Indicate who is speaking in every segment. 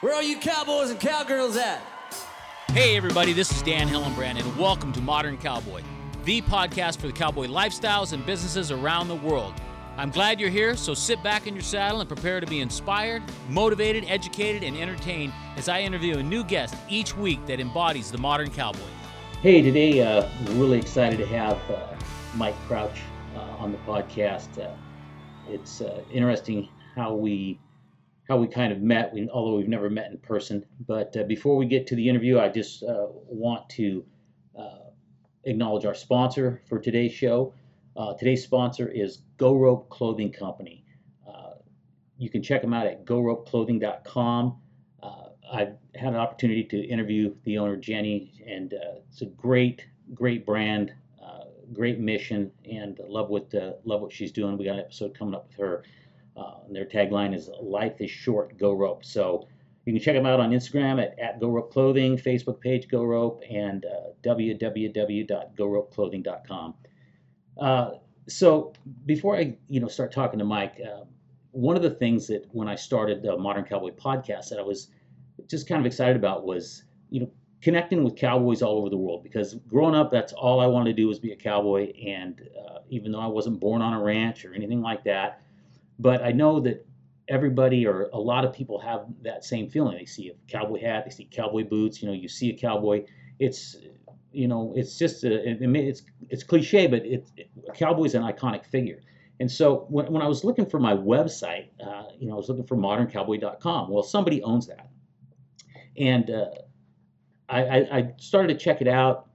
Speaker 1: Where are you cowboys and cowgirls at?
Speaker 2: Hey, everybody, this is Dan Hillenbrand, and welcome to Modern Cowboy, the podcast for the cowboy lifestyles and businesses around the world. I'm glad you're here, so sit back in your saddle and prepare to be inspired, motivated, educated, and entertained as I interview a new guest each week that embodies the modern cowboy.
Speaker 3: Hey, today uh, we're really excited to have uh, Mike Crouch uh, on the podcast. Uh, it's uh, interesting how we how we kind of met, we, although we've never met in person. But uh, before we get to the interview, I just want to acknowledge our sponsor for today's show. Uh, today's sponsor is Go Rope Clothing Company. Uh, you can check them out at goropeclothing.com. Uh, I've had an opportunity to interview the owner, Jenny, and uh, it's a great, great brand, uh, great mission, and love what uh, love what she's doing. We got an episode coming up with her. And their tagline is "Life is short, go rope." So you can check them out on Instagram at, at Go Rope Clothing, Facebook page Go Rope, and uh, www.goropeclothing.com. Uh, so before I, you know, start talking to Mike, uh, one of the things that when I started the Modern Cowboy podcast that I was just kind of excited about was, you know, connecting with cowboys all over the world because growing up, that's all I wanted to do was be a cowboy. And uh, even though I wasn't born on a ranch or anything like that, but I know that everybody or a lot of people have that same feeling. They see a cowboy hat, they see cowboy boots. You know, you see a cowboy. It's you know, it's just a, it, it's it's cliche, but it, it, a cowboy's an iconic figure. And so when, when I was looking for my website, uh, you know, I was looking for moderncowboy.com. Well, somebody owns that, and uh, I, I, I started to check it out.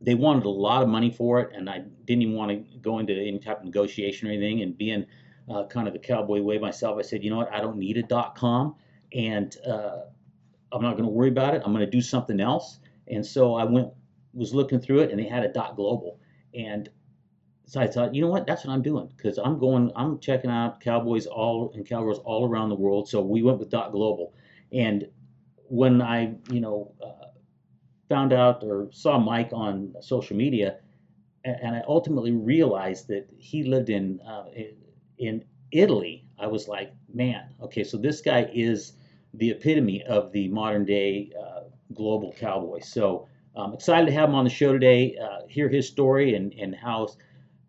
Speaker 3: They wanted a lot of money for it, and I didn't even want to go into any type of negotiation or anything. And being uh, kind of the cowboy way myself, I said, you know what, I don't need a dot .com, and uh, I'm not going to worry about it. I'm going to do something else. And so I went was looking through it and they had a dot global and so I thought, you know what, that's what I'm doing because I'm going, I'm checking out cowboys all and cowgirls all around the world. So we went with dot global, and when I, you know, uh, found out or saw Mike on social media, and, I ultimately realized that he lived in uh, in Italy, I was like, man, okay, so this guy is the epitome of the modern day uh, global cowboy. So I'm excited to have him on the show today, uh, hear his story and, and how,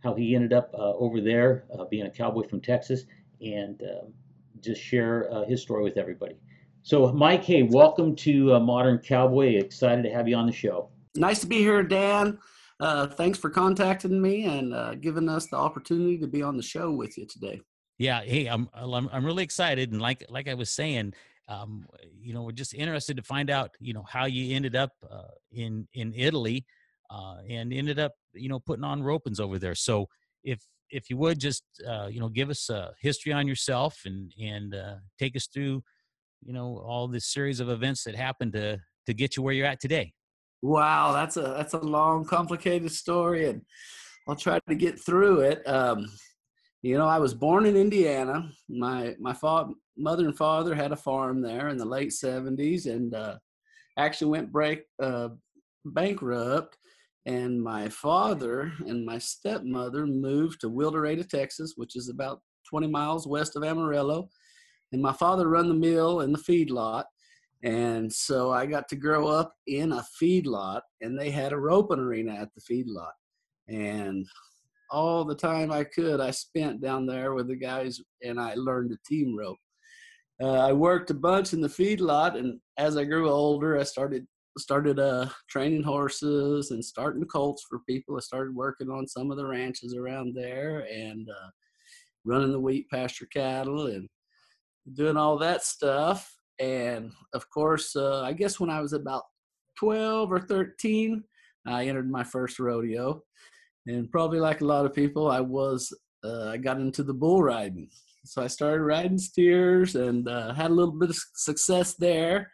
Speaker 3: how he ended up uh, over there uh, being a cowboy from Texas and um, just share uh, his story with everybody. So, Mike, hey, welcome to uh, Modern Cowboy. Excited to have you on the show.
Speaker 4: Nice to be here, Dan. Uh, thanks for contacting me and uh, giving us the opportunity to be on the show with you today.
Speaker 2: Yeah, hey, I'm I'm, I'm really excited, and like like I was saying, um, you know, we're just interested to find out, you know, how you ended up uh, in in Italy uh, and ended up, you know, putting on ropings over there. So if if you would just, uh, you know, give us a history on yourself and and uh, take us through, you know, all this series of events that happened to to get you where you're at today.
Speaker 4: Wow, that's a that's a long, complicated story, and I'll try to get through it. Um, you know, I was born in Indiana. My my father, mother and father had a farm there in the late 70s and uh, actually went break uh, bankrupt. And my father and my stepmother moved to Wildorado, Texas, which is about 20 miles west of Amarillo. And my father run the mill and the feed lot. And so I got to grow up in a feedlot, and they had a roping arena at the feedlot. And all the time I could, I spent down there with the guys, and I learned to team rope. Uh, I worked a bunch in the feedlot, and as I grew older, I started started uh, training horses and starting colts for people. I started working on some of the ranches around there and uh, running the wheat pasture cattle and doing all that stuff. And of course, uh, I guess when I was about 12 or 13, I entered my first rodeo. And probably like a lot of people, I was uh, I got into the bull riding. So I started riding steers and uh, had a little bit of success there.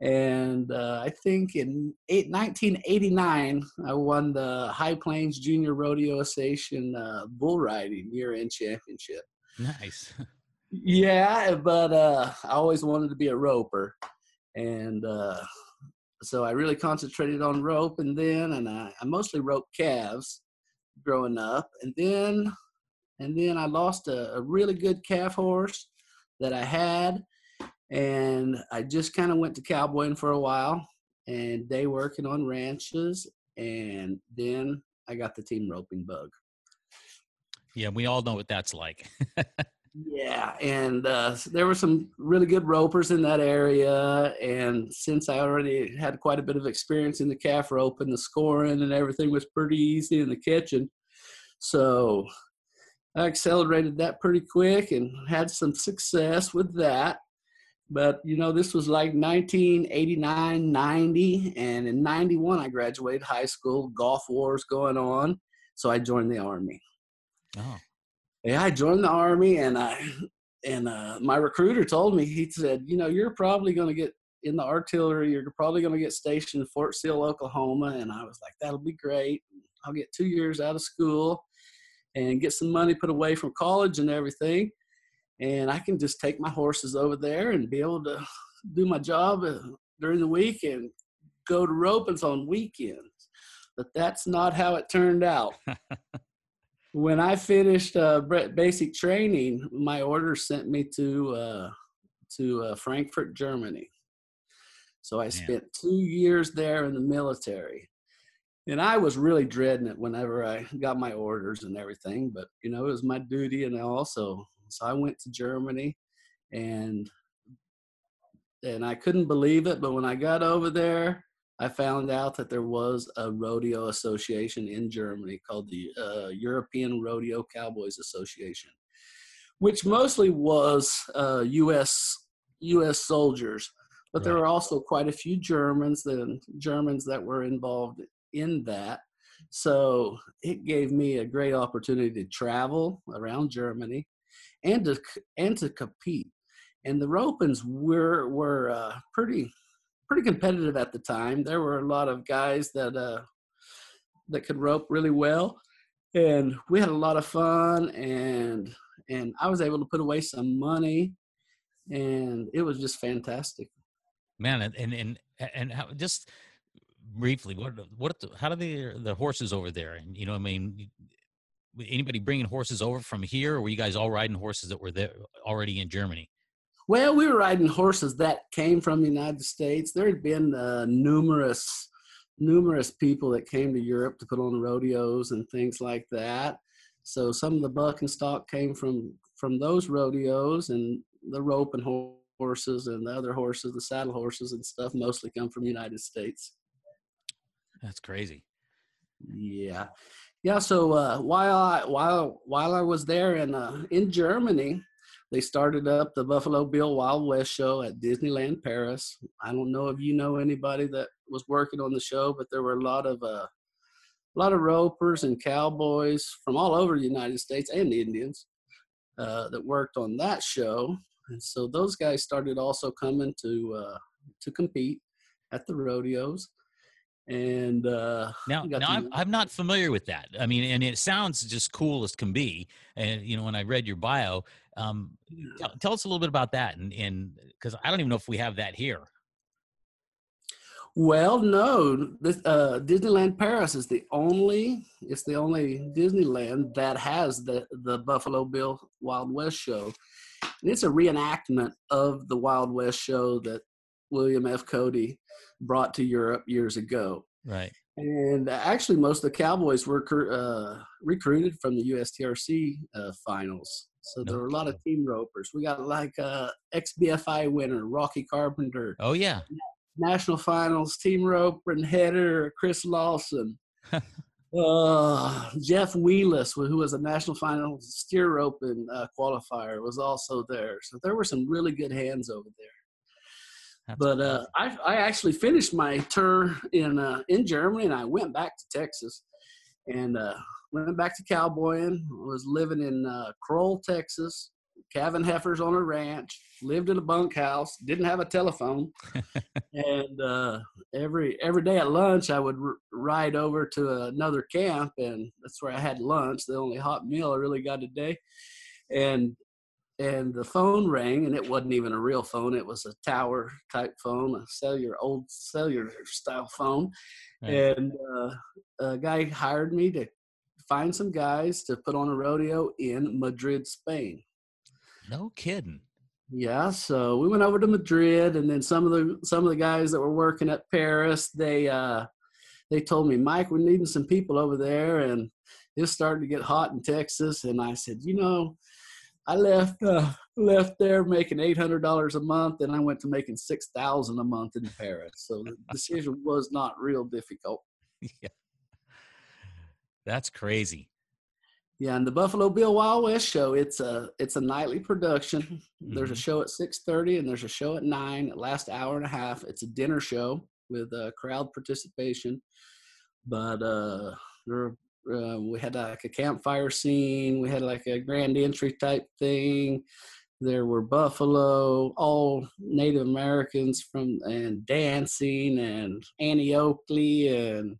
Speaker 4: And uh, I think in eight, 1989, I won the High Plains Junior Rodeo Association uh, bull riding year-end championship.
Speaker 2: Nice.
Speaker 4: yeah, but uh, I always wanted to be a roper, and uh, so I really concentrated on rope. And then, and I, I mostly roped calves growing up, and then and then I lost a, a really good calf horse that I had. and I just kind of went to cowboying for a while and day working on ranches, and then I got the team roping bug.
Speaker 3: Yeah, we all know what that's like.
Speaker 4: Yeah, and uh, there were some really good ropers in that area. And since I already had quite a bit of experience in the calf rope and the scoring and everything was pretty easy in the kitchen, so I accelerated that pretty quick and had some success with that. But you know, this was like 1989, 90, and in 91 I graduated high school. Gulf Wars going on, so I joined the army.
Speaker 3: Oh,
Speaker 4: yeah, I joined the army, and I and uh, my recruiter told me he said, you know, you're probably going to get in the artillery. You're probably going to get stationed in Fort Sill, Oklahoma. And I was like, that'll be great. I'll get two years out of school and get some money put away from college and everything. And I can just take my horses over there and be able to do my job uh, during the week and go to ropings on weekends. But that's not how it turned out when I finished uh, basic training, my order sent me to uh, to uh, Frankfurt, Germany. So I spent two years there in the military, and I was really dreading it whenever I got my orders and everything. But you know, it was my duty, and I also, so I went to Germany, and and I couldn't believe it. But when I got over there, I found out that there was a rodeo association in Germany called the uh, European Rodeo Cowboys Association, which mostly was uh, U.S. U.S. soldiers, but right. there were also quite a few Germans that Germans that were involved in that. So it gave me a great opportunity to travel around Germany and to and to compete. And the ropings were were uh, pretty pretty competitive at the time. There were a lot of guys that uh, that could rope really well, and we had a lot of fun. and And I was able to put away some money, and it was just fantastic.
Speaker 3: Man, and and and, how, just briefly, what what the, how do the the horses over there? And you know, I mean, anybody bringing horses over from here, or were you guys all riding horses that were there already in Germany?
Speaker 4: Well, we were riding horses that came from the United States. There had been uh, numerous, numerous people that came to Europe to put on rodeos and things like that. So some of the buck and stock came from from those rodeos, and the rope and horses and the other horses, the saddle horses and stuff, mostly come from the United States.
Speaker 3: That's crazy.
Speaker 4: Yeah, yeah. So uh, while I while while I was there in uh, in Germany, they started up the Buffalo Bill Wild West show at Disneyland Paris. I don't know if you know anybody that was working on the show, but there were a lot of uh, a lot of ropers and cowboys from all over the United States and Indians uh, that worked on that show. And so those guys started also coming to uh, to compete at the rodeos and uh
Speaker 3: now, now I'm, I'm not familiar with that i mean and it sounds just cool as can be and you know when i read your bio um tell, tell us a little bit about that and and because i don't even know if we have that here
Speaker 4: well no this uh disneyland paris is the only it's the only disneyland that has the the buffalo bill wild west show and it's a reenactment of the wild west show that william f cody brought to Europe years ago.
Speaker 3: Right.
Speaker 4: And actually, most of the Cowboys were uh, recruited from the USTRC uh, finals. So there were a lot of team ropers. We got like uh, ex-BFI winner Rocky Carpenter.
Speaker 3: Oh yeah.
Speaker 4: National finals team roper and header Chris Lawson. uh, Jeff Wheelis, who was a national finals steer roping uh, qualifier, was also there. So there were some really good hands over there. That's but uh, I, I actually finished my tour in uh, in Germany, and I went back to Texas, and uh, went back to cowboying. Was living in uh, Kroll, Texas. Calvin heifers on a ranch. Lived in a bunkhouse. Didn't have a telephone, and uh, every every day at lunch, I would r- ride over to another camp, and that's where I had lunch. The only hot meal I really got a day, and and the phone rang and it wasn't even a real phone it was a tower type phone a cellular old cellular style phone right. and uh, a guy hired me to find some guys to put on a rodeo in madrid spain
Speaker 3: no kidding
Speaker 4: Yeah, so we went over to Madrid, and then some of the some of the guys that were working at Paris, they uh, they told me, Mike, we're needing some people over there, and it's starting to get hot in Texas. And I said, you know, I left uh, left there making eight hundred dollars a month, and I went to making six thousand a month in Paris. So the decision was not real difficult.
Speaker 3: yeah. That's crazy.
Speaker 4: Yeah, and the Buffalo Bill Wild West show, it's a it's a nightly production. There's a
Speaker 3: Mhm.
Speaker 4: show at six thirty and there's a show at nine. It lasts hour and a half. It's a dinner show with uh, crowd participation. But uh, there, uh, we had like a campfire scene. We had like a grand entry type thing. There were buffalo, all Native Americans from and dancing and Annie Oakley and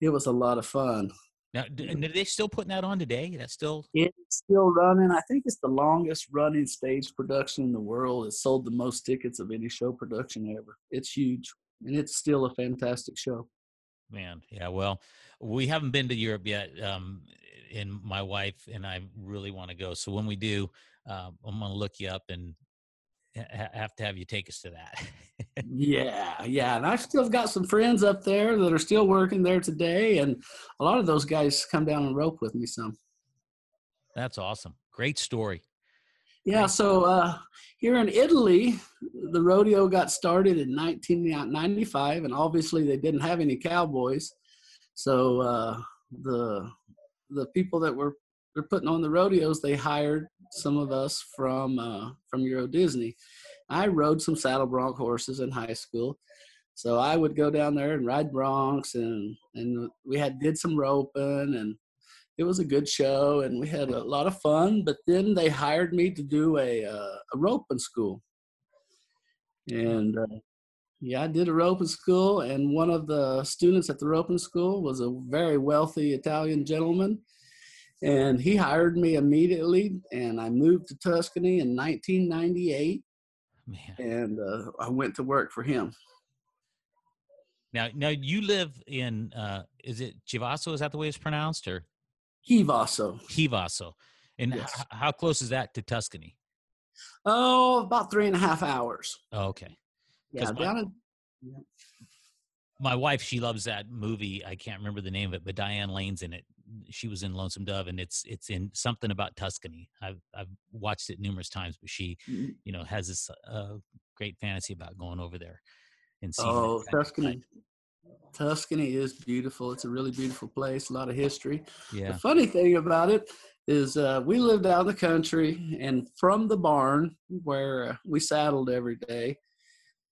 Speaker 4: it was a lot of fun.
Speaker 3: Now, and are they still putting that on today? That's still
Speaker 4: It's still running. I think it's the longest running stage production in the world. It sold the most tickets of any show production ever. It's huge, and it's still a fantastic show.
Speaker 3: Man. Yeah. Well, we haven't been to Europe yet. Um, and my wife and I really want to go. So when we do, um, I'm gonna look you up and ha- have to have you take us to that.
Speaker 4: Yeah, yeah. And I've still got some friends up there that are still working there today, and a lot of those guys come down and rope with me some.
Speaker 3: That's awesome. Great story.
Speaker 4: Yeah, so uh, here in Italy, the rodeo got started in 1995, and obviously they didn't have any cowboys. So uh, the the people that were were putting on the rodeos, they hired some of us from uh, from Euro Disney. I rode some saddle bronc horses in high school, so I would go down there and ride broncs, and and we had did some roping and it was a good show and we had a lot of fun but then they hired me to do a uh, a roping school and uh, yeah i did a roping school and one of the students at the roping school was a very wealthy italian gentleman and he hired me immediately and i moved to tuscany in 1998
Speaker 3: Man.
Speaker 4: and uh, i went to work for him
Speaker 3: Now, now you live in, uh, is it Chivasso? Is that the way it's pronounced or
Speaker 4: Hivaso.
Speaker 3: Chivasso? And h-
Speaker 4: Yes.
Speaker 3: how close is that to Tuscany?
Speaker 4: oh about three and a half hours
Speaker 3: Oh, okay.
Speaker 4: yeah
Speaker 3: my-
Speaker 4: in
Speaker 3: my wife she loves that movie i can't remember the name of it but diane lane's in it she was in lonesome dove and it's it's in something about tuscany i've i've watched it numerous times but she you know has this uh, great fantasy about going over there and seeing
Speaker 4: Oh, Tuscany. Tuscany is beautiful. It's a really beautiful place, a lot of history.
Speaker 3: yeah
Speaker 4: The funny thing about it is uh, we lived out in the country, and from the barn where uh, we saddled every day,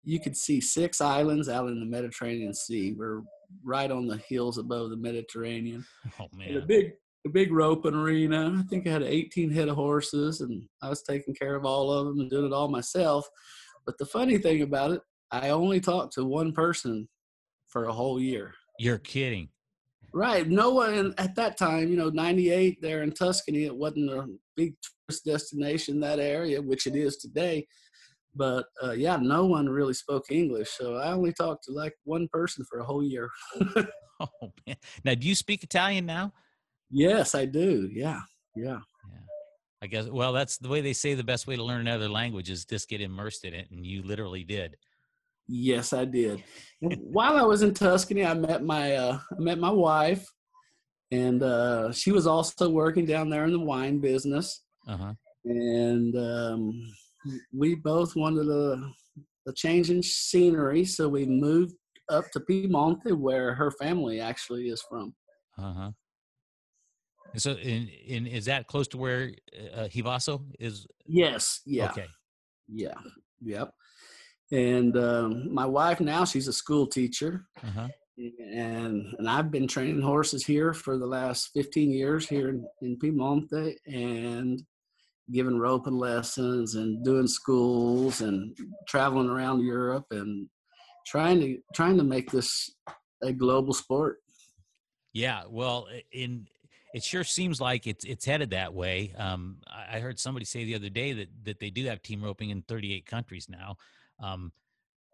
Speaker 4: you could see six islands out in the Mediterranean Sea. We're right on the hills above the Mediterranean.
Speaker 3: oh
Speaker 4: And a big, a big roping arena. I think I had 18 head of horses, and I was taking care of all of them and doing it all myself. But the funny thing about it, I only talked to one person for a whole year.
Speaker 3: you're kidding
Speaker 4: Right. No one at that time, you know, 98 there in Tuscany, it wasn't a big tourist destination, that area, which it is today. But uh, yeah, no one really spoke English. So I only talked to like one person for a whole year.
Speaker 3: oh man now do you speak italian now
Speaker 4: yes, I do. Yeah. Yeah.
Speaker 3: i guess well that's the way they say the best way to learn another language is just get immersed in it and you literally did
Speaker 4: Yes, I did. While I was in Tuscany, I met my uh, I met my wife, and uh, she was also working down there in the wine business.
Speaker 3: uh-huh
Speaker 4: and um, we both wanted a, a change in scenery, so we moved up to Piemonte, where her family actually is from.
Speaker 3: uh-huh and so in, in is that close to where uh, Hivaso is
Speaker 4: Yes, yeah,
Speaker 3: okay
Speaker 4: yeah, yep. And um, my wife now she's a school teacher,
Speaker 3: uh-huh
Speaker 4: and and I've been training horses here for the last 15 years here in, in Piemonte, and giving roping lessons and doing schools and traveling around Europe and trying to trying to make this a global sport.
Speaker 3: Yeah, well, in it sure seems like it's it's headed that way. Um, I, I heard somebody say the other day that that they do have team roping in 38 countries now. Um,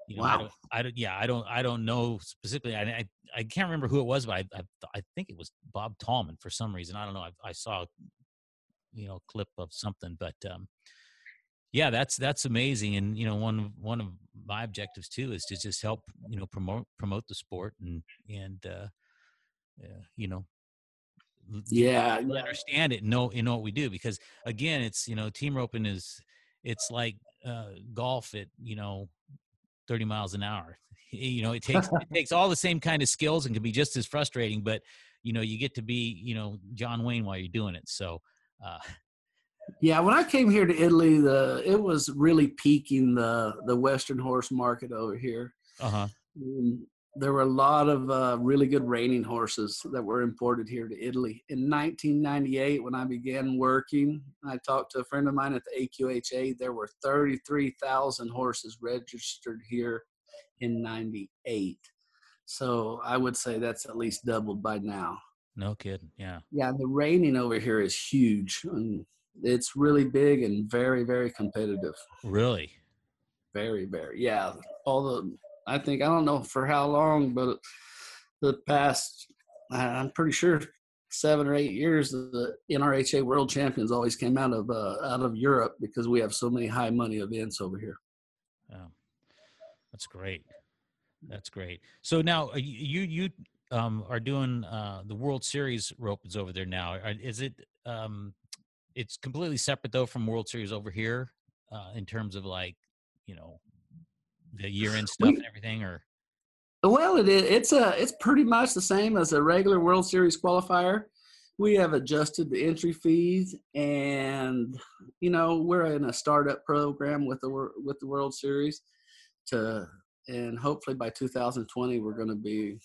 Speaker 3: you know, I
Speaker 4: Wow.
Speaker 3: don't, I don't, yeah, I don't, I don't know specifically. I, I, I can't remember who it was, but I, I, I think it was Bob Tallman for some reason. I don't know. I, I saw, you know, a clip of something, but um, yeah that's that's amazing and you know one of one of my objectives too is to just help you know promote promote the sport and and uh, uh you know
Speaker 4: Yeah, yeah.
Speaker 3: understand it and know you know what we do because again it's you know team roping is it's like uh golf at you know 30 miles an hour you know it takes it takes all the same kind of skills and can be just as frustrating but you know you get to be you know john wayne while you're doing it so uh
Speaker 4: Yeah, when I came here to Italy, the it was really peaking the the Western horse market over here.
Speaker 3: uh-huh
Speaker 4: There were a lot of uh, really good reining horses that were imported here to Italy. In 1998, when I began working, I talked to a friend of mine at the AQHA. There were 33,000 horses registered here in 98. So I would say that's at least doubled by now.
Speaker 3: no kidding yeah
Speaker 4: Yeah, the reining over here is huge. And it's really big and very, very competitive.
Speaker 3: really
Speaker 4: Very, very. Yeah. All the, I think, I don't know for how long, but the past, I'm pretty sure seven or eight years, the NRHA world champions always came out of, uh, out of Europe because we have so many high money events over here.
Speaker 3: Oh, that's great. That's great. So now uh, you you um, are doing uh, the World Series ropes over there now. Is it? Um, it's completely separate though from World Series over here uh, in terms of like you know the year end stuff
Speaker 4: We-
Speaker 3: and everything. Or
Speaker 4: Well, it is. It's a. It's pretty much the same as a regular World Series qualifier. We have adjusted the entry fees, and you know we're in a startup program with the with the World Series, to and hopefully by 2020 we're going to be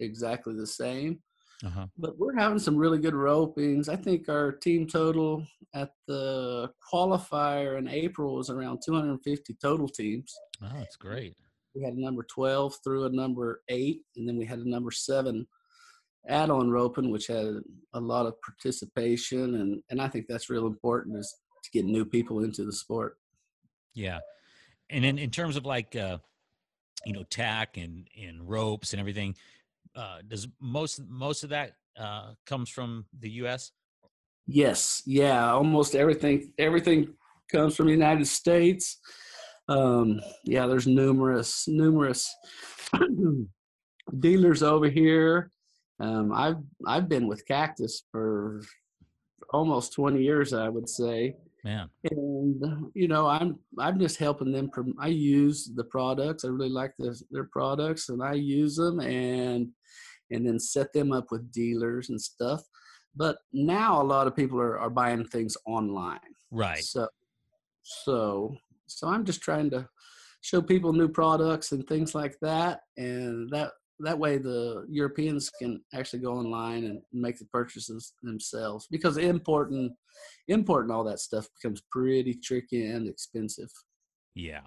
Speaker 4: exactly the same.
Speaker 3: Uh-huh.
Speaker 4: But we're having some really good ropings. I think our team total at the qualifier in April was around 250 total teams
Speaker 3: oh, that's great.
Speaker 4: we had a number 12 through a number 8 and then we had a number 7 add-on roping which had a lot of participation and and i think that's real important is to get new people into the sport
Speaker 3: Yeah, and then in terms of like uh, you know tack and and ropes and everything, uh, does most most of that uh, comes from the U.S.
Speaker 4: yes yeah almost everything everything comes from the united states. Um yeah there's numerous numerous dealers over here. Um i've i've been with cactus for almost 20 years i would say
Speaker 3: Man,
Speaker 4: and uh, you know i'm i'm just helping them prom- i use the products i really like the, their products and i use them and and then set them up with dealers and stuff. But now a lot of people are, are buying things online.
Speaker 3: Right?
Speaker 4: so so so i'm just trying to show people new products and things like that and that that way the europeans can actually go online and make the purchases themselves because importing importing all that stuff becomes pretty tricky and expensive
Speaker 3: Yeah.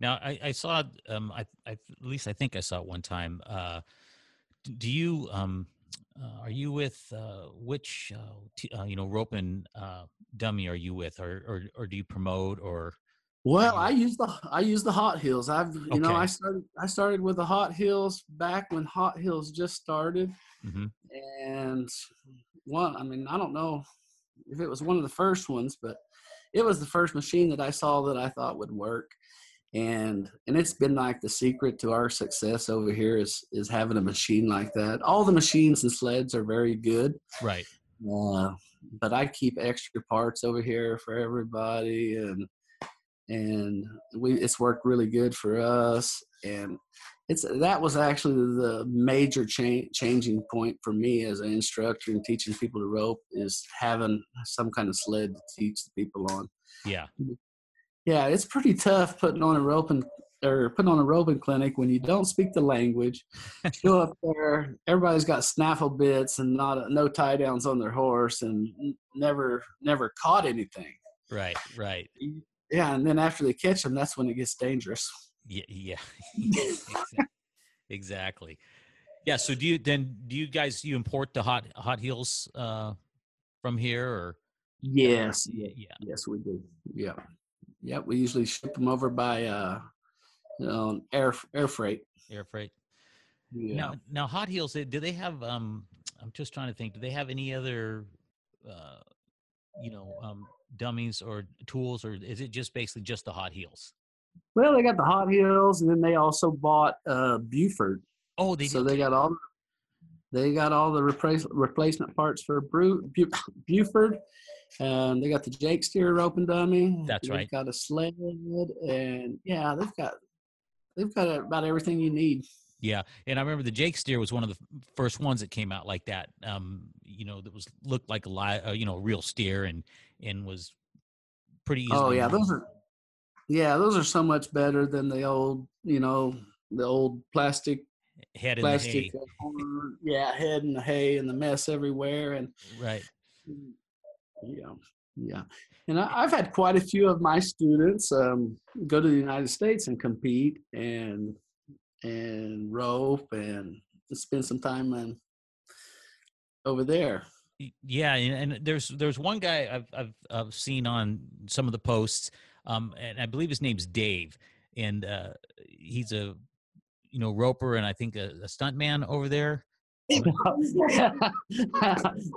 Speaker 3: Now I, I saw um I, I at least I think I saw it one time. Uh, do you um uh, are you with uh, which uh, t- uh, you know rope and uh, dummy are you with or, or or do you promote or
Speaker 4: well i use the i use the hot heels. I've you know i started i started with the hot heels back when hot heels just started.
Speaker 3: Mhm.
Speaker 4: and one i mean i don't know if it was one of the first ones but it was the first machine that i saw that i thought would work. And and it's been like the secret to our success over here is is having a machine like that. All the machines and sleds are very good.
Speaker 3: Right?
Speaker 4: uh, but I keep extra parts over here for everybody, and and we it's worked really good for us. And it's that was actually the major change changing point for me as an instructor and teaching people to rope is having some kind of sled to teach the people on.
Speaker 3: Yeah.
Speaker 4: Yeah, it's pretty tough putting on a roping or putting on a roping clinic when you don't speak the language. Go up there, everybody's got snaffle bits and not no tie downs on their horse, and never never caught anything.
Speaker 3: Right. Right.
Speaker 4: Yeah, and then after they catch them, that's when it gets dangerous.
Speaker 3: Yeah. Yeah. Exa- exactly. Yeah. So do you then do you guys you import the hot hot heels uh, from here or
Speaker 4: Yes,
Speaker 3: yeah yeah
Speaker 4: yes, we do. Yeah, yeah, we usually ship them over by uh, you know, air air freight.
Speaker 3: air freight?
Speaker 4: Yeah.
Speaker 3: Now, now, Hot Heels, do they have? Um, I'm just trying to think. Do they have any other, uh, you know, um, dummies or tools, or is it just basically just the hot heels?
Speaker 4: Well, they got the Hot Heels, and then they also bought uh, Buford.
Speaker 3: Oh, they
Speaker 4: so
Speaker 3: did.
Speaker 4: they got all they got all the replace, replacement parts for Bru, Bu, Buford. Um, they got the Jake steer rope and dummy.
Speaker 3: That's
Speaker 4: they've
Speaker 3: right.
Speaker 4: Got a sled, and yeah, they've got they've got about everything you need.
Speaker 3: Yeah, and I remember the Jake steer was one of the first ones that came out like that. Um, you know, that was looked like a li- uh, you know, a real steer and and was pretty easy.
Speaker 4: Oh yeah, those are yeah, those are so much better than the old, you know, the old plastic
Speaker 3: head in the hay.
Speaker 4: plastic. uh, yeah, head in the hay and the mess everywhere, and
Speaker 3: Right.
Speaker 4: yeah, yeah. And I, I've had quite a few of my students um, go to the United States and compete and and rope and spend some time in, over there.
Speaker 3: Yeah, and, and there's there's one guy I've I've I've seen on some of the posts, um, and I believe his name's Dave, and uh, he's a you know roper and I think a, a stuntman over there.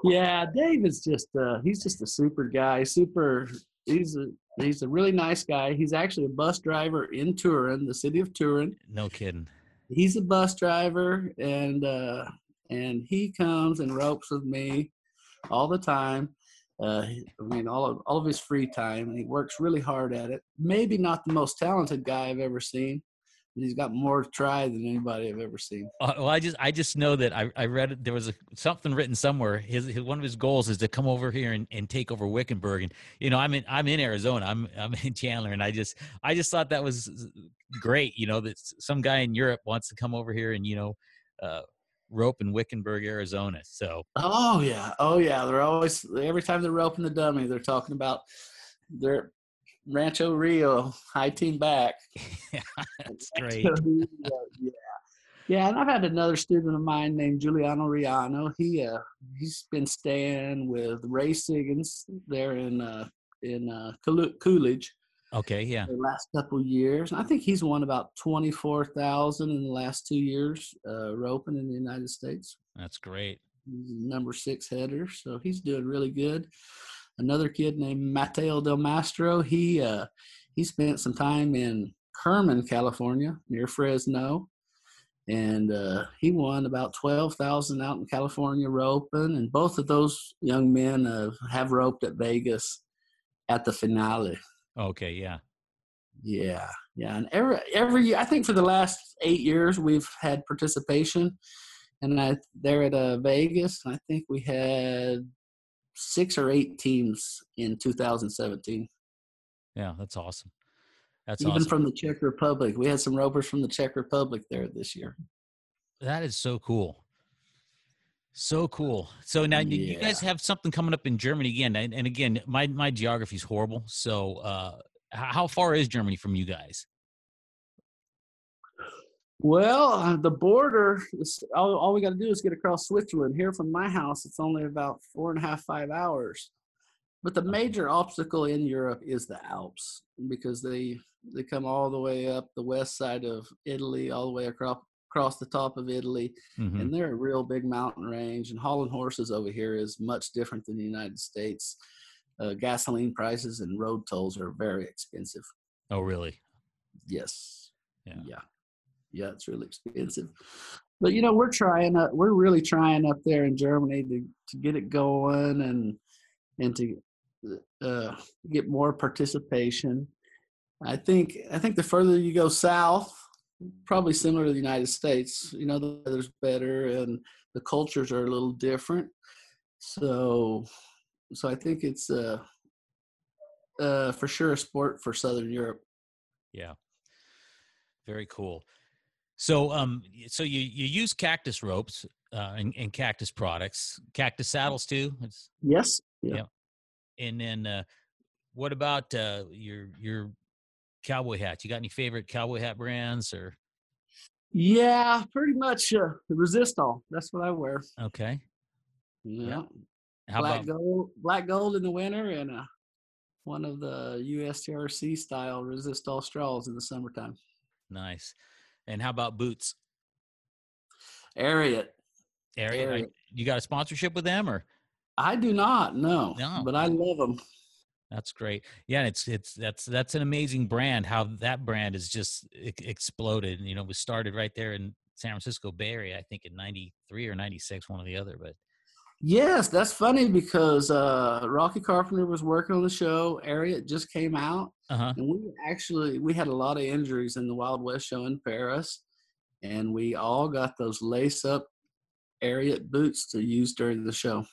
Speaker 4: yeah, Dave is just uh, he's just a super guy. Super. He's a he's a really nice guy. He's actually a bus driver in Turin, the city of Turin.
Speaker 3: No kidding.
Speaker 4: He's a bus driver, and uh, and he comes and ropes with me all the time. Uh, I mean, all of all of his free time, and he works really hard at it. Maybe not the most talented guy I've ever seen, but he's got more to try than anybody I've ever seen.
Speaker 3: Uh, well, I just I just know that I, I read. There was a, something written somewhere. His, his one of his goals is to come over here and, and take over Wickenburg. And you know, I'm in I'm in Arizona. I'm I'm in Chandler, and I just I just thought that was great. You know, that some guy in Europe wants to come over here and you know, uh, rope in Wickenburg, Arizona. So
Speaker 4: Oh yeah, oh yeah. They're always every time they're roping the dummy, they're talking about their Rancho Rio high team back.
Speaker 3: yeah, that's great.
Speaker 4: yeah, yeah, yeah. And I've had another student of mine named Giuliano Riano. He uh he's been staying with Ray Siggins there in uh in uh Coolidge-
Speaker 3: Okay, yeah,
Speaker 4: the last couple years. I think he's won about twenty four thousand in the last two years uh roping in the United States.
Speaker 3: that's great.
Speaker 4: He's number six header, so he's doing really good. Another kid named Mateo Del Mastro, he uh, he spent some time in Kerman, California, near Fresno, and uh, he won about twelve thousand out in California roping. And both of those young men uh, have roped at Vegas at the finale.
Speaker 3: Okay, yeah,
Speaker 4: Yeah, yeah, and every every year, I think for the last eight years we've had participation, and I they're at uh, Vegas. I think we had six or eight teams in 2017,
Speaker 3: yeah, that's awesome. That's
Speaker 4: even
Speaker 3: awesome.
Speaker 4: from the Czech Republic. We had some ropers from the Czech Republic there this year.
Speaker 3: That is so cool. So cool. So now you- you guys have something coming up in Germany again, and, and again, my my geography is horrible. So, uh, how far is Germany from you guys?
Speaker 4: Well, uh, the border, all, all we got to do is get across Switzerland. Here from my house, it's only about four and a half, five hours. But the major obstacle in Europe is the Alps because they they come all the way up the west side of Italy, all the way across across the top of Italy,
Speaker 3: Mhm.
Speaker 4: and they're a real big mountain range. And hauling horses over here is much different than the United States. Uh, gasoline prices and road tolls are very expensive.
Speaker 3: Oh, really?
Speaker 4: Yes.
Speaker 3: Yeah.
Speaker 4: Yeah. Yeah, it's really expensive. But you know, we're trying uh, we're really trying up there in Germany to, to get it going and and to uh, get more participation. I think I think the further you go south, probably similar to the United States, you know, the weather's better and the cultures are a little different. So so I think it's uh uh for sure a sport for Southern Europe.
Speaker 3: Yeah. Very cool. So, um, so you you use cactus ropes uh, and, and cactus products, cactus saddles too. It's,
Speaker 4: Yes. Yeah.
Speaker 3: Yeah. and then uh, what about uh, your your cowboy hats? You got any favorite cowboy hat brands or?
Speaker 4: Yeah, pretty much uh, Resistol. That's what I wear.
Speaker 3: Okay.
Speaker 4: Yeah.
Speaker 3: How
Speaker 4: black
Speaker 3: about
Speaker 4: gold, black gold in the winter, and uh, one of the USTRC style Resistol straws in the summertime.
Speaker 3: nice? And how about boots?
Speaker 4: Ariat. Ariat.
Speaker 3: you got a sponsorship with them or?
Speaker 4: I do not know,
Speaker 3: No.
Speaker 4: but I love them.
Speaker 3: That's great. Yeah, it's it's that's that's an amazing brand. How that brand has just exploded. You know, was started right there in San Francisco Bay Area, I think in '93 or '96, one or the other. But
Speaker 4: Yes, that's funny because uh, Rocky Carpenter was working on the show. Ariat just came out,
Speaker 3: uh huh.
Speaker 4: and we actually we had a lot of injuries in the Wild West show in Paris, and we all got those lace up Ariat boots to use during the show.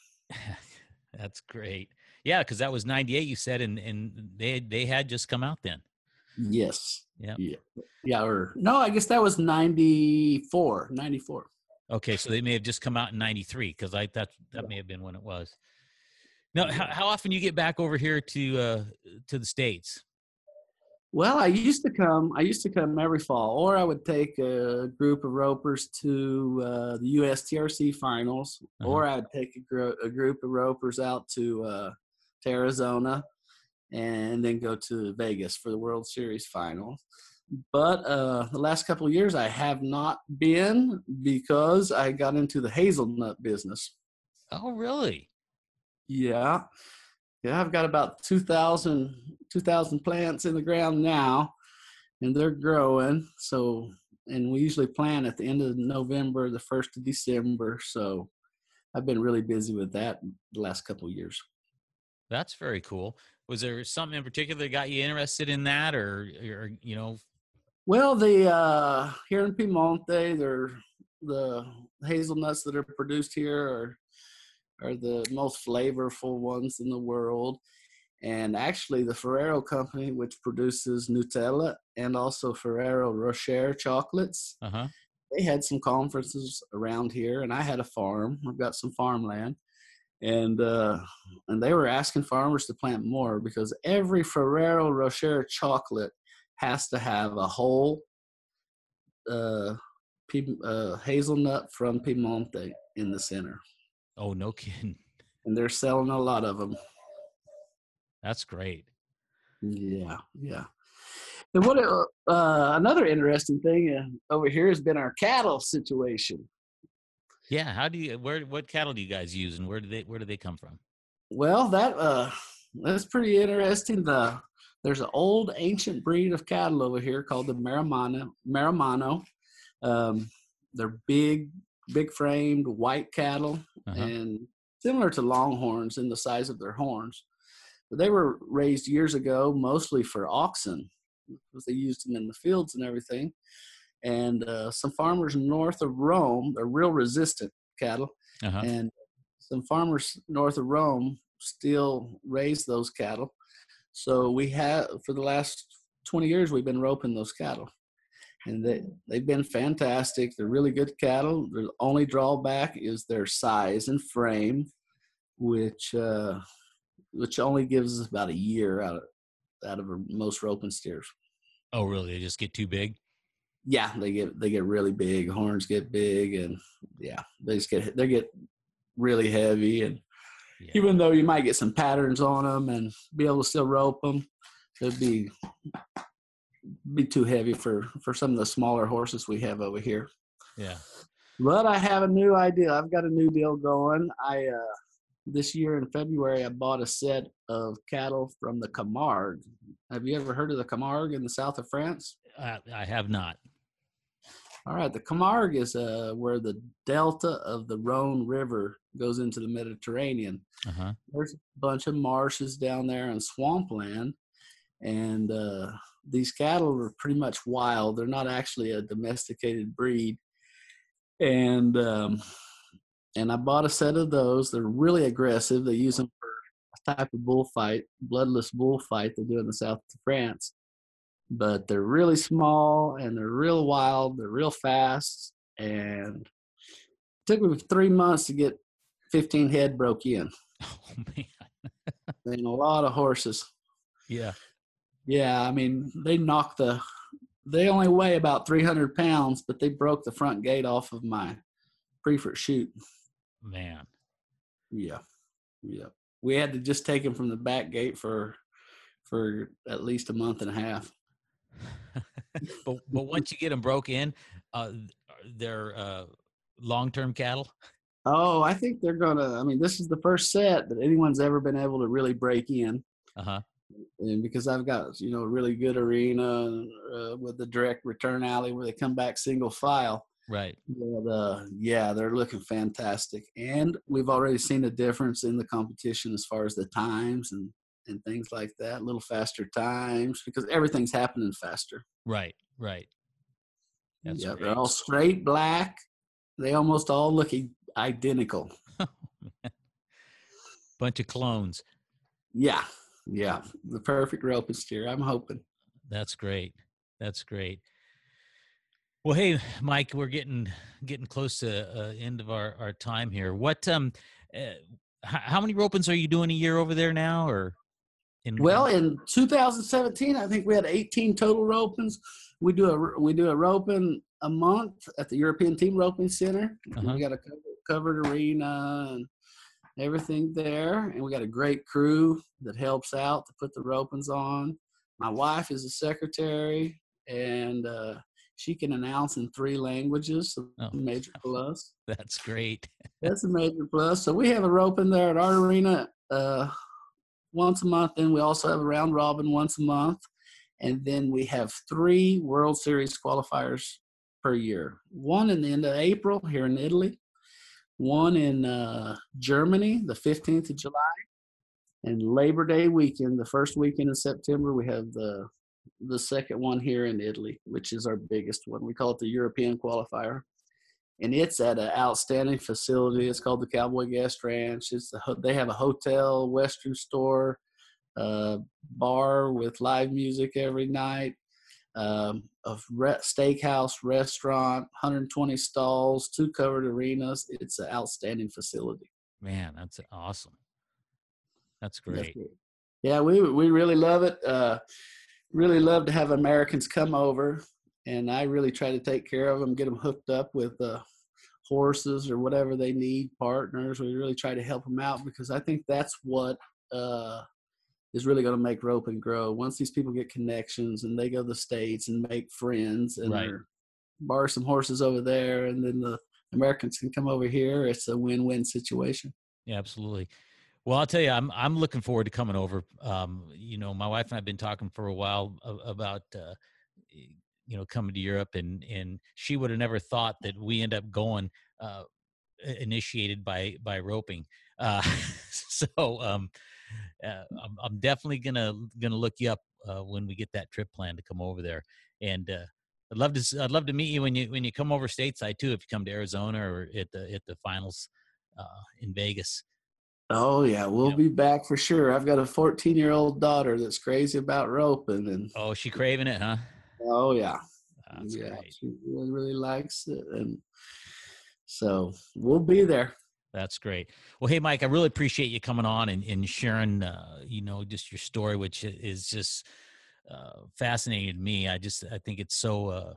Speaker 3: that's great. Yeah, because that was '98. You said, and and they they had just come out then.
Speaker 4: Yes.
Speaker 3: Yep.
Speaker 4: Yeah. Yeah. Or no, I guess that was 94. 94.
Speaker 3: Okay, so they may have just come out in '93 because I that that may have been when it was. Now, how, how often you get back over here to uh to the states?
Speaker 4: Well, I used to come. I used to come every fall, or I would take a group of ropers to uh, the USTRC finals,
Speaker 3: Uh-huh.
Speaker 4: or I'd take a, a group of ropers out to, uh, to Arizona, and then go to Vegas for the World Series finals. But uh, the last couple of years, I have not been because I got into the hazelnut business.
Speaker 3: Oh, really?
Speaker 4: Yeah. Yeah, I've got about 2,000 2,000 plants in the ground now, and they're growing. So, and we usually plant at the end of November, the 1st of December. So, I've been really busy with that the last couple of years.
Speaker 3: That's very cool. Was there something in particular that got you interested in that, or, or you know?
Speaker 4: Well, the uh, here in Piemonte, they're the hazelnuts that are produced here are are the most flavorful ones in the world. And actually, the Ferrero company, which produces Nutella and also Ferrero Rocher chocolates,
Speaker 3: Uh huh.
Speaker 4: they had some conferences around here, and I had a farm. I've got some farmland, and uh, and they were asking farmers to plant more because every Ferrero Rocher chocolate has to have a whole uh, uh, hazelnut from Piemonte in the center,
Speaker 3: Oh, no kidding.
Speaker 4: and they're selling a lot of them.
Speaker 3: That's great.
Speaker 4: Yeah, yeah. And what uh, uh, another interesting thing uh, over here has been our cattle situation.
Speaker 3: Yeah. How do you? Where? What cattle do you guys use, and where do they? Where do they come from?
Speaker 4: Well, that uh, that's pretty interesting. The there's an old ancient breed of cattle over here called the Maremmano. Maremmano. Um, they're big, big framed white cattle,
Speaker 3: Uh-huh.
Speaker 4: and similar to longhorns in the size of their horns. But they were raised years ago mostly for oxen because they used them in the fields and everything. And uh, some farmers north of Rome, they're real resistant cattle
Speaker 3: Uh-huh.
Speaker 4: and some farmers north of Rome still raise those cattle. So we have for the last 20 years we've been roping those cattle. And they, they've been fantastic. They're really good cattle. The only drawback is their size and frame, which uh, which only gives us about a year out of out of most roping steers.
Speaker 3: Oh, really? They just get too big.
Speaker 4: Yeah, they get they get really big. Horns get big, and yeah, they just get they get really heavy. And
Speaker 3: Yeah.
Speaker 4: even though you might get some patterns on them and be able to still rope them, it'd be be too heavy for for some of the smaller horses we have over here.
Speaker 3: Yeah.
Speaker 4: But I have a new idea. I've got a new deal going. I uh, this year in February I bought a set of cattle from the Camargue. Have you ever heard of the Camargue in the south of France?
Speaker 3: I, I have not.
Speaker 4: All right, the Camargue is uh, where the delta of the Rhone River goes into the Mediterranean.
Speaker 3: Uh huh.
Speaker 4: There's a bunch of marshes down there and swampland, and uh, these cattle are pretty much wild. They're not actually a domesticated breed, and um, and I bought a set of those. They're really aggressive. They use them for a type of bullfight, bloodless bullfight they do in the south of France. But they're really small and they're real wild. They're real fast, and it took me three months to get 15 head broke in.
Speaker 3: Oh man.
Speaker 4: and a lot of horses.
Speaker 3: Yeah.
Speaker 4: Yeah, I mean they knocked the. They only weigh about 300 pounds, but they broke the front gate off of my Priefert chute.
Speaker 3: Man.
Speaker 4: Yeah, yeah. We had to just take him from the back gate for for at least a month and a half.
Speaker 3: but but once you get them broke in, uh, they're uh, long-term cattle.
Speaker 4: Oh, I think they're gonna. I mean, this is the first set that anyone's ever been able to really break in,
Speaker 3: Uh huh.
Speaker 4: and because I've got you know a really good arena uh, with the direct return alley where they come back single file.
Speaker 3: Right.
Speaker 4: But uh, yeah, they're looking fantastic, and we've already seen a difference in the competition as far as the times and and things like that. A little faster times because everything's happening faster.
Speaker 3: Right. Right. That's
Speaker 4: yeah,
Speaker 3: great.
Speaker 4: they're all straight black. They almost all look identical.
Speaker 3: Bunch of clones.
Speaker 4: Yeah, yeah, the perfect rope and steer. I'm hoping.
Speaker 3: That's great. That's great. Well, hey, Mike, we're getting getting close to uh, end of our, our time here. What um, uh, h- how many ropings are you doing a year over there now, or in
Speaker 4: Well, in 2017, I think we had 18 total ropings. We do a we do a roping a month at the European Team Roping Center.
Speaker 3: Uh-huh.
Speaker 4: We got a covered, covered arena and everything there, and we got a great crew that helps out to put the ropings on. My wife is a secretary, and uh, she can announce in three languages. So
Speaker 3: Oh.
Speaker 4: major plus.
Speaker 3: that's great.
Speaker 4: That's a major plus. So we have a roping there at our arena uh, once a month, and we also have a round robin once a month, and then we have three World Series qualifiers per year. One in the end of April here in Italy, one in uh, Germany the 15th of July, and Labor Day weekend, the first weekend in September, we have the the second one here in Italy, which is our biggest one. We call it the European qualifier and it's at an outstanding facility. It's called the Cowboy Guest Ranch. It's the they have a hotel, Western store, uh, bar with live music every night, um, re- steakhouse, restaurant, 120 stalls, two covered arenas. It's an outstanding facility.
Speaker 3: Man, that's awesome. That's
Speaker 4: That's
Speaker 3: great.
Speaker 4: it. Yeah, we we really love it. Uh, really love to have Americans come over, and I really try to take care of them, get them hooked up with uh, horses or whatever they need, partners. We really try to help them out because I think that's what uh, is really going to make rope and grow. Once these people get connections and they go to the states and make friends and
Speaker 3: Right.
Speaker 4: borrow some horses over there, and then the Americans can come over here. It's a win-win situation.
Speaker 3: Yeah, absolutely. Well, I'll tell you, I'm I'm looking forward to coming over. Um, you know, my wife and I've been talking for a while about uh, you know coming to Europe, and and she would have never thought that we end up going uh, initiated by by roping. Uh, so um, uh, I'm, I'm definitely gonna gonna look you up uh, when we get that trip plan to come over there, and uh, I'd love to I'd love to meet you when you when you come over stateside too. If you come to Arizona or at the at the finals uh, in Vegas.
Speaker 4: Oh yeah, we'll be back for sure. I've got a 14 year old daughter that's crazy about roping, and
Speaker 3: Oh, she craving it, huh?
Speaker 4: oh yeah, yeah,
Speaker 3: great.
Speaker 4: she really really likes it, and so we'll be there.
Speaker 3: That's great. Well, hey, Mike, I really appreciate you coming on and, and sharing, uh, you know, just your story, which is just uh, fascinating to me. I just, I think it's so, uh,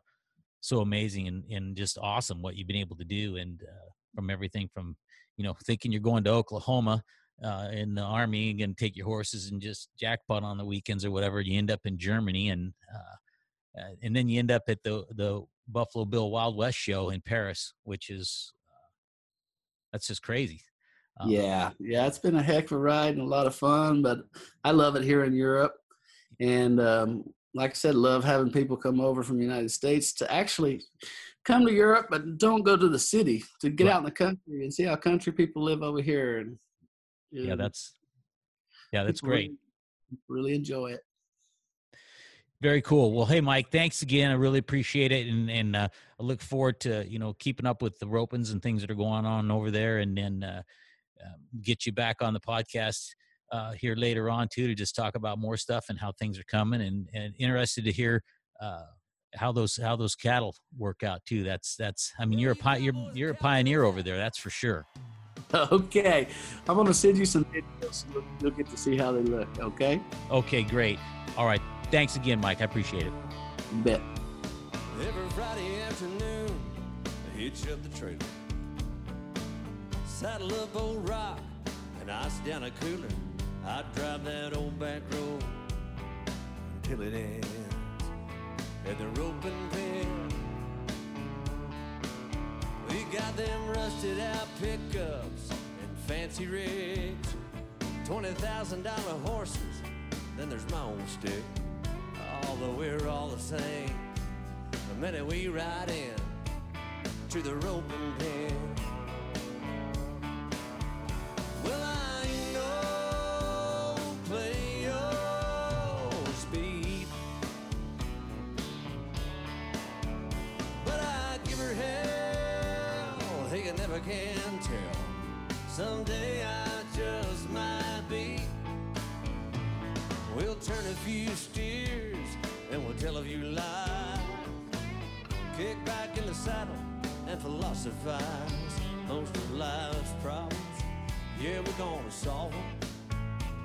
Speaker 3: so amazing and, and just awesome what you've been able to do. And uh, from everything from, you know, thinking you're going to Oklahoma uh, in the army and take your horses and just jackpot on the weekends or whatever, you end up in Germany and, uh, uh, and then you end up at the, the Buffalo Bill Wild West show in Paris, which is, that's just crazy. Um,
Speaker 4: yeah, yeah, it's been a heck of a ride and a lot of fun, but I love it here in Europe, and um, like I said, love having people come over from the United States to actually come to Europe, but don't go to the city to get
Speaker 3: Right.
Speaker 4: out in the country and see how country people live over here. And
Speaker 3: yeah that's yeah that's great
Speaker 4: Really, really enjoy it.
Speaker 3: Very cool. Well hey mike thanks again. I really appreciate it and and uh, i look forward to you know keeping up with the ropings and things that are going on over there and then uh, uh, get you back on the podcast uh, here later on too to just talk about more stuff and how things are coming and and interested to hear uh, how those how those cattle work out too. That's that's i mean you're a pi- you're you're a pioneer over there that's for sure.
Speaker 4: Okay, I'm gonna send you some videos. You'll get to see how they look. Okay,
Speaker 3: okay great. All right thanks again mike i appreciate it
Speaker 4: You bet.
Speaker 1: Every Friday afternoon, I hitch up the trailer. Saddle up old rock and ice down a cooler. I drive that old back road until it ends at the roping pen. We got them rusted out pickups and fancy rigs, twenty thousand dollar horses then there's my own stick. Although we're all the same, the minute we ride in to the roping pen. Life's problems, yeah, we're gonna solve them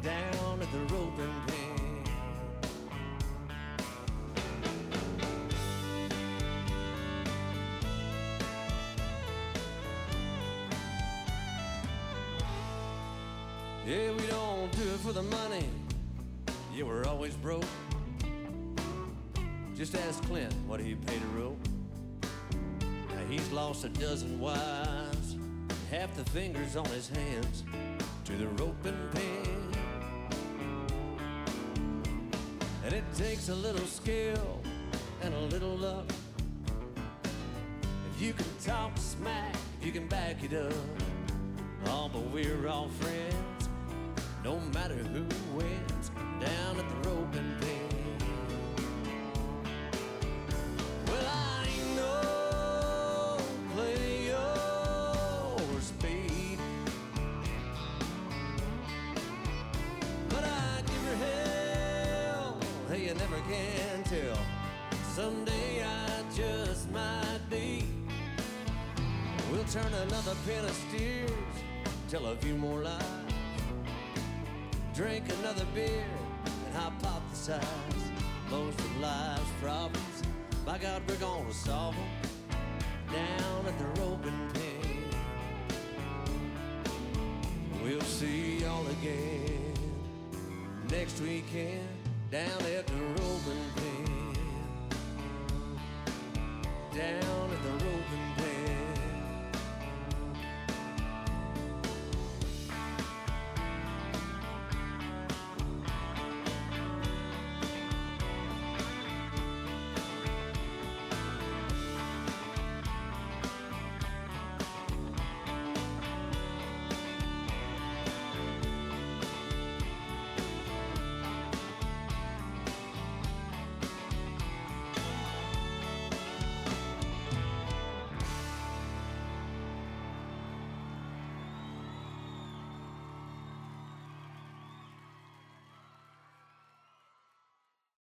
Speaker 1: down at the roping pen. Yeah, we don't do it for the money. Yeah, we're always broke. Just ask Clint what he paid a rope. Now he's lost a dozen wives, half the fingers on his hands to the roping pen. And it takes a little skill and a little luck. If you can talk smack, if you can back it up. Oh, but we're all friends, no matter who wins We'll turn another pair of steers tell a few more lies. Drink another beer and hypothesize. Most of life's problems, by God, we're gonna solve them down at the roping pen. We'll see y'all again next weekend down at the roping pen. Down at the roping pen.